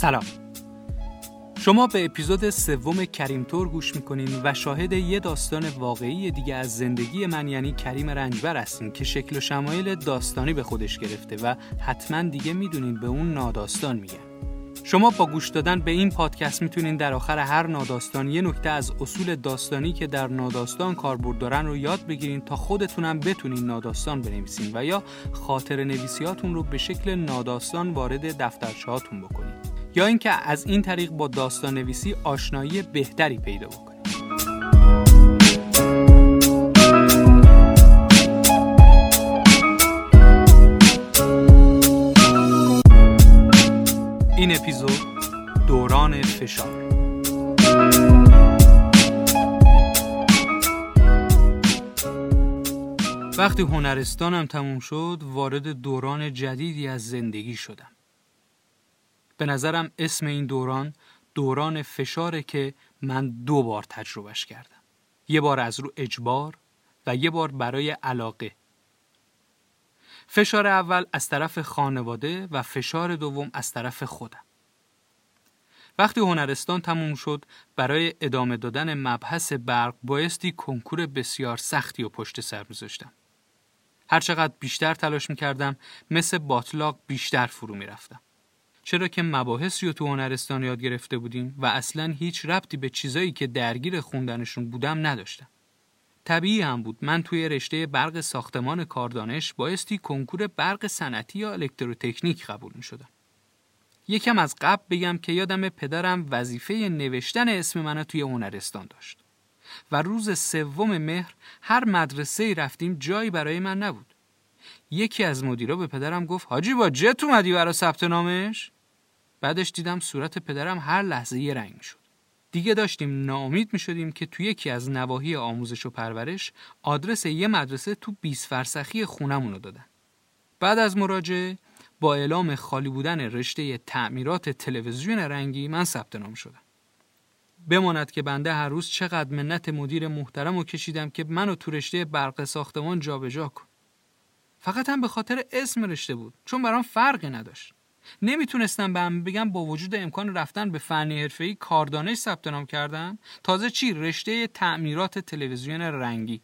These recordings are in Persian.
سلام. شما به اپیزود سوم کریم تور گوش می‌کنین و شاهد یه داستان واقعی دیگه از زندگی من یعنی کریم رنجبر هستین که شکل و شمایل داستانی به خودش گرفته و حتما دیگه می‌دونین به اون ناداستان میگن شما با گوش دادن به این پادکست می‌تونین در آخر هر ناداستان یه نکته از اصول داستانی که در ناداستان کاربرد دارن رو یاد بگیرین تا خودتونم بتونین ناداستان بنویسین و یا خاطر نویسیاتون رو به شکل ناداستان وارد دفترچهاتون بکنین. یا اینکه از این طریق با داستان نویسی آشنایی بهتری پیدا بکنید. این اپیزود دوران فشار وقتی هنرستانم تموم شد وارد دوران جدیدی از زندگی شدم به نظرم اسم این دوران دوران فشاره که من دو بار تجربهش کردم. یه بار از رو اجبار و یه بار برای علاقه. فشار اول از طرف خانواده و فشار دوم از طرف خودم. وقتی هنرستان تموم شد برای ادامه دادن مبحث برق بایستی کنکور بسیار سختی و پشت سر میذاشتم هرچقدر بیشتر تلاش می‌کردم مثل باطلاق بیشتر فرو می‌رفتم. چرا که مباحثی رو تو هنرستان یاد گرفته بودیم و اصلا هیچ ربطی به چیزایی که درگیر خوندنشون بودم نداشتم. طبیعی هم بود من توی رشته برق ساختمان کاردانش بایستی کنکور برق صنعتی یا الکتروتکنیک قبول می شدم. یکم از قبل بگم که یادم پدرم وظیفه نوشتن اسم منو توی هنرستان داشت و روز سوم مهر هر مدرسه رفتیم جایی برای من نبود. یکی از مدیرا به پدرم گفت حاجی با جت اومدی برای ثبت نامش؟ بعدش دیدم صورت پدرم هر لحظه یه رنگ شد. دیگه داشتیم ناامید می شدیم که توی یکی از نواحی آموزش و پرورش آدرس یه مدرسه تو 20 فرسخی خونمون رو دادن. بعد از مراجعه با اعلام خالی بودن رشته تعمیرات تلویزیون رنگی من ثبت نام شدم. بماند که بنده هر روز چقدر منت مدیر محترم رو کشیدم که منو تو رشته برق ساختمان جابجا کن. فقط هم به خاطر اسم رشته بود چون برام فرقی نداشت. نمی‌تونستم به هم بگم با وجود امکان رفتن به فنی حرفه‌ای کاردانش ثبت نام کردم تازه چی رشته تعمیرات تلویزیون رنگی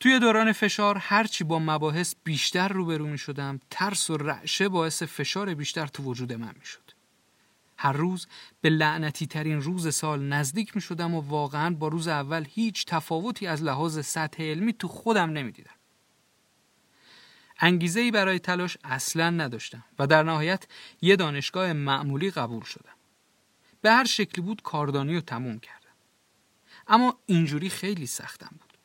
توی دوران فشار هرچی با مباحث بیشتر روبرو می شدم ترس و رعشه باعث فشار بیشتر تو وجود من می شد. هر روز به لعنتی ترین روز سال نزدیک می شدم و واقعا با روز اول هیچ تفاوتی از لحاظ سطح علمی تو خودم نمی‌دیدم. انگیزه ای برای تلاش اصلا نداشتم و در نهایت یه دانشگاه معمولی قبول شدم. به هر شکلی بود کاردانی رو تموم کردم. اما اینجوری خیلی سختم بود.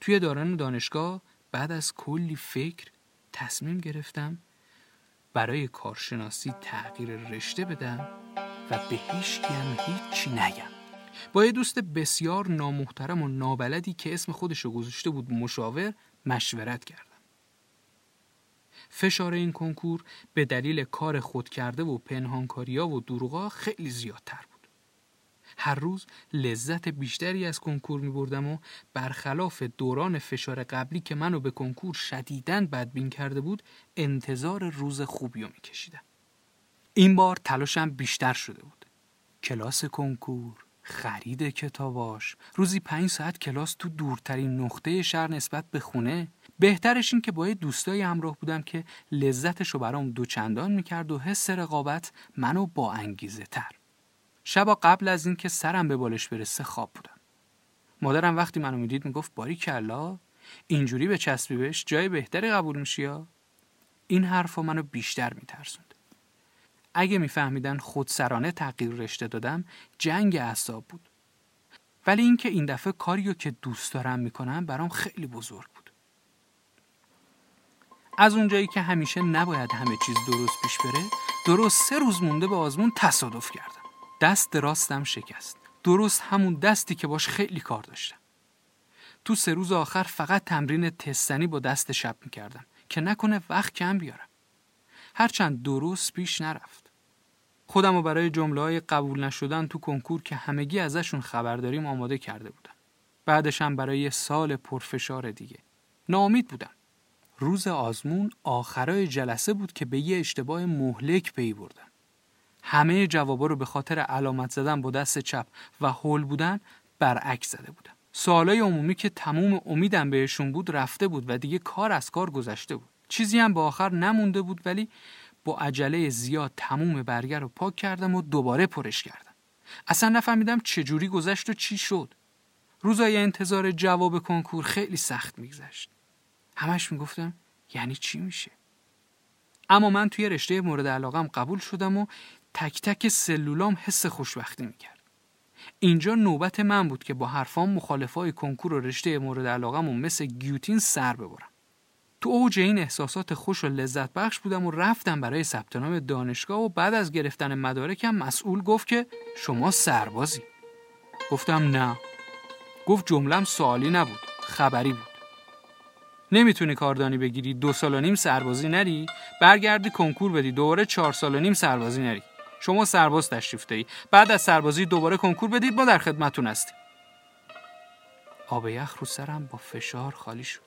توی دوران دانشگاه بعد از کلی فکر تصمیم گرفتم برای کارشناسی تغییر رشته بدم و به هیچ هم هیچی نگم. با یه دوست بسیار نامحترم و نابلدی که اسم خودش رو گذاشته بود مشاور مشورت کردم. فشار این کنکور به دلیل کار خود کرده و پنهانکاریا و دروغا خیلی زیادتر بود. هر روز لذت بیشتری از کنکور می بردم و برخلاف دوران فشار قبلی که منو به کنکور شدیدن بدبین کرده بود انتظار روز خوبی رو می. این بار تلاشم بیشتر شده بود. کلاس کنکور، خرید کتاباش، روزی پنج ساعت کلاس تو دورترین نقطه شهر نسبت به خونه، بهترش این که با یه دوستایی همراه بودم که لذتش رو برام دوچندان می‌کرد و حس رقابت منو با انگیزه تر. شبا قبل از اینکه سرم به بالش برسه خواب بودم. مادرم وقتی منو می‌دید می‌گفت باری کلا اینجوری به چسبی بهش جای بهتری قبول میشی یا این حرفا منو بیشتر میترسوند. اگه میفهمیدن خودسرانه تغییر رشته دادم جنگ اعصاب بود. ولی اینکه این دفعه کاریو که دوست دارم می‌کنم برام خیلی بزرگ. از اونجایی که همیشه نباید همه چیز درست پیش بره درست سه روز مونده به آزمون تصادف کردم. دست راستم شکست. درست همون دستی که باش خیلی کار داشتم. تو سه روز آخر فقط تمرین تستنی با دست شب می‌کردم که نکنه وقت کم بیارم. هرچند درست پیش نرفت. خودم رو برای جمله های قبول نشدن تو کنکور که همگی ازشون خبر داریم آماده کرده بودم. بعدشم برای سال پرفشار دیگه. ناامید بودم. روز آزمون آخرای جلسه بود که به یه اشتباه مهلک پی بردم. همه جوابا رو به خاطر علامت زدن با دست چپ و هول بودن برعکس زده بودم سوالای عمومی که تموم امیدم بهشون بود رفته بود و دیگه کار از کار گذشته بود. چیزی هم به آخر نمونده بود ولی با عجله زیاد تموم برگر رو پاک کردم و دوباره پرش کردم. اصلا نفهمیدم چجوری گذشت و چی شد. روزای انتظار جواب کنکور خیلی سخت میگذشت. همش می‌گفتم یعنی چی میشه؟ اما من توی رشته مورد علاقم قبول شدم و تک تک سلولام حس خوشبختی می‌کرد. اینجا نوبت من بود که با حرفام مخالفای کنکور و رشته مورد علاقم و مثل گیوتین سر ببرم. تو اوج این احساسات خوش و لذت بخش بودم و رفتم برای ثبت نام دانشگاه و بعد از گرفتن مدارکم مسئول گفت که شما سربازی. گفتم نه. گفت جملم سوالی نبود خبری بود. نمی‌تونی کاردانی بگیری. دو سال و نیم سربازی نری. برگردی کنکور بدی. دوباره چهار سال و نیم سربازی نری. شما سرباز تشریف دهی بعد از سربازی دوباره کنکور بدید. ما در خدمتون هستیم. آب یخ رو سرم با فشار خالی شد.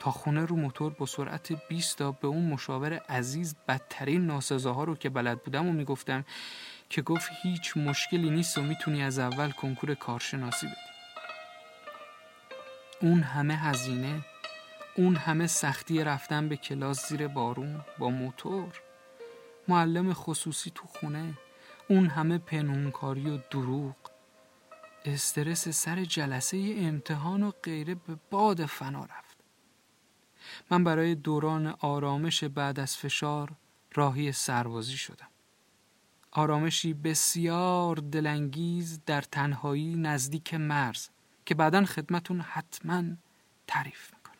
تا خونه رو موتور با سرعت 20 تا به اون مشاور عزیز بدترین ناسزاها رو که بلد بودم و می‌گفتم که گفت هیچ مشکلی نیست و می‌تونی از اول کنکور کارشناسی بدی. اون همه هزینه اون همه سختی رفتن به کلاس زیر بارون با موتور معلم خصوصی تو خونه اون همه پنهونکاری و دروغ. استرس سر جلسه امتحان و غیره به باد فنا رفت. من برای دوران آرامش بعد از فشار راهی سربازی شدم. آرامشی بسیار دلانگیز در تنهایی نزدیک مرز. که بعدا خدمتون حتما تعریف می‌کنم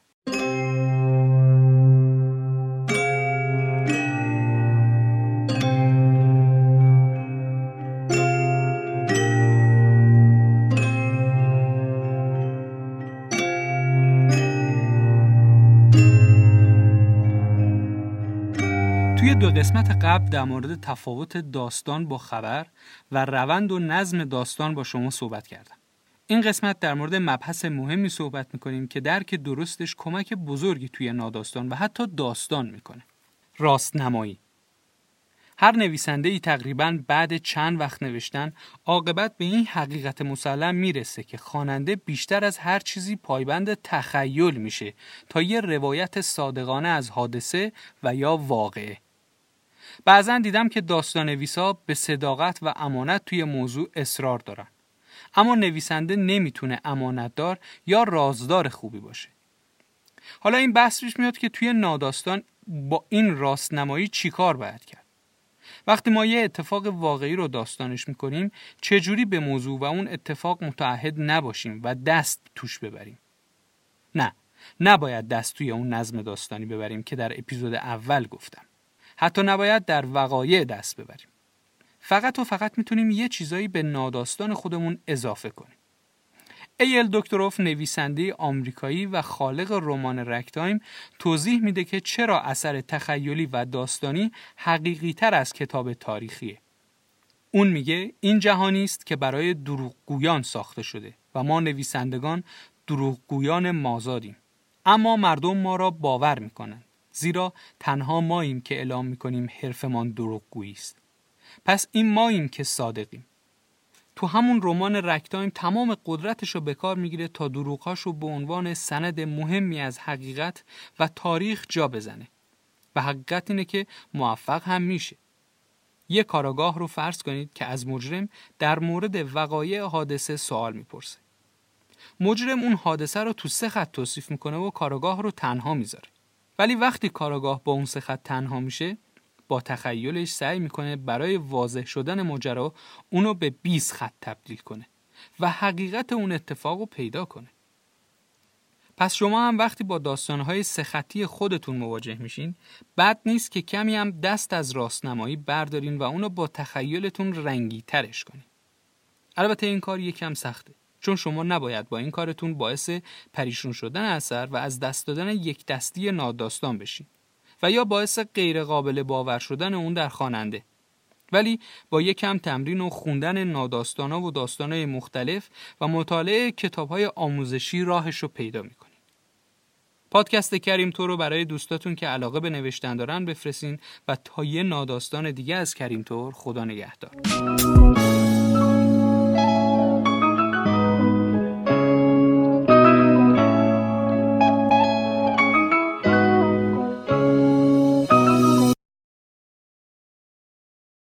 توی دو قسمت قبل در مورد تفاوت داستان با خبر و روند و نظم داستان با شما صحبت کردم. این قسمت در مورد مبحث مهمی صحبت می‌کنیم که درک درستش کمک بزرگی توی ناداستان و حتی داستان می‌کنه. راستنمایی هر نویسنده ای تقریبا بعد چند وقت نوشتن عاقبت به این حقیقت مسلم می‌رسه که خواننده بیشتر از هر چیزی پایبند تخیل میشه تا یه روایت صادقانه از حادثه و یا واقعه. بعضا دیدم که داستان نویسا به صداقت و امانت توی موضوع اصرار دارن. اما نویسنده نمی‌تونه امانتدار یا رازدار خوبی باشه. حالا این بحث پیش میاد که توی ناداستان با این راستنمایی چیکار باید کرد؟ وقتی ما یه اتفاق واقعی رو داستانش می‌کنیم چجوری به موضوع و اون اتفاق متعهد نباشیم و دست توش ببریم؟ نه، نباید دست توی اون نظم داستانی ببریم که در اپیزود اول گفتم. حتی نباید در وقایع دست ببریم. فقط و فقط می‌تونیم یه چیزایی به ناداستان خودمون اضافه کنیم. ای ال دکتروف نویسنده آمریکایی و خالق رمان رگتایم توضیح میده که چرا اثر تخیلی و داستانی حقیقی تر از کتاب تاریخیه. اون میگه این جهانی است که برای دروغگویان ساخته شده و ما نویسندگان دروغگویان مازادیم. اما مردم ما را باور می‌کنند. زیرا تنها ماییم که اعلام می‌کنیم حرفمان دروغگویی است. پس این ماییم که صادقیم. تو همون رمان رکتایم تمام قدرتش رو به کار می‌گیره تا دروغهاش رو به عنوان سند مهمی از حقیقت و تاریخ جا بزنه. و حقیقت اینه که موفق هم میشه. یه کاراگاه رو فرض کنید که از مجرم در مورد وقایع حادثه سوال می‌پرسه. مجرم اون حادثه رو تو سه خط توصیف می‌کنه و کاراگاه رو تنها می‌ذاره. ولی وقتی کاراگاه با اون سه خط تنها میشه با تخیلش سعی می‌کنه برای واضح شدن ماجرا اونو به 20 خط تبدیل کنه و حقیقت اون اتفاق رو پیدا کنه. پس شما هم وقتی با داستانهای سخطی خودتون مواجه میشین بد نیست که کمی هم دست از راستنمایی بردارین و اونو با تخیلتون رنگی ترش کنین. البته این کار یکم سخته چون شما نباید با این کارتون باعث پریشون شدن اثر و از دست دادن یک دستی ناداستان بشین. و یا باعث غیرقابل باور شدن اون در خواننده ولی با یک کم تمرین و خوندن ناداستانا و داستانهای مختلف و مطالعه کتابهای آموزشی راهش رو پیدا می‌کنید. پادکست کریم تور رو برای دوستاتون که علاقه به نوشتن دارن بفرستین و تا یه ناداستان دیگه از کریم تور خدا نگهدار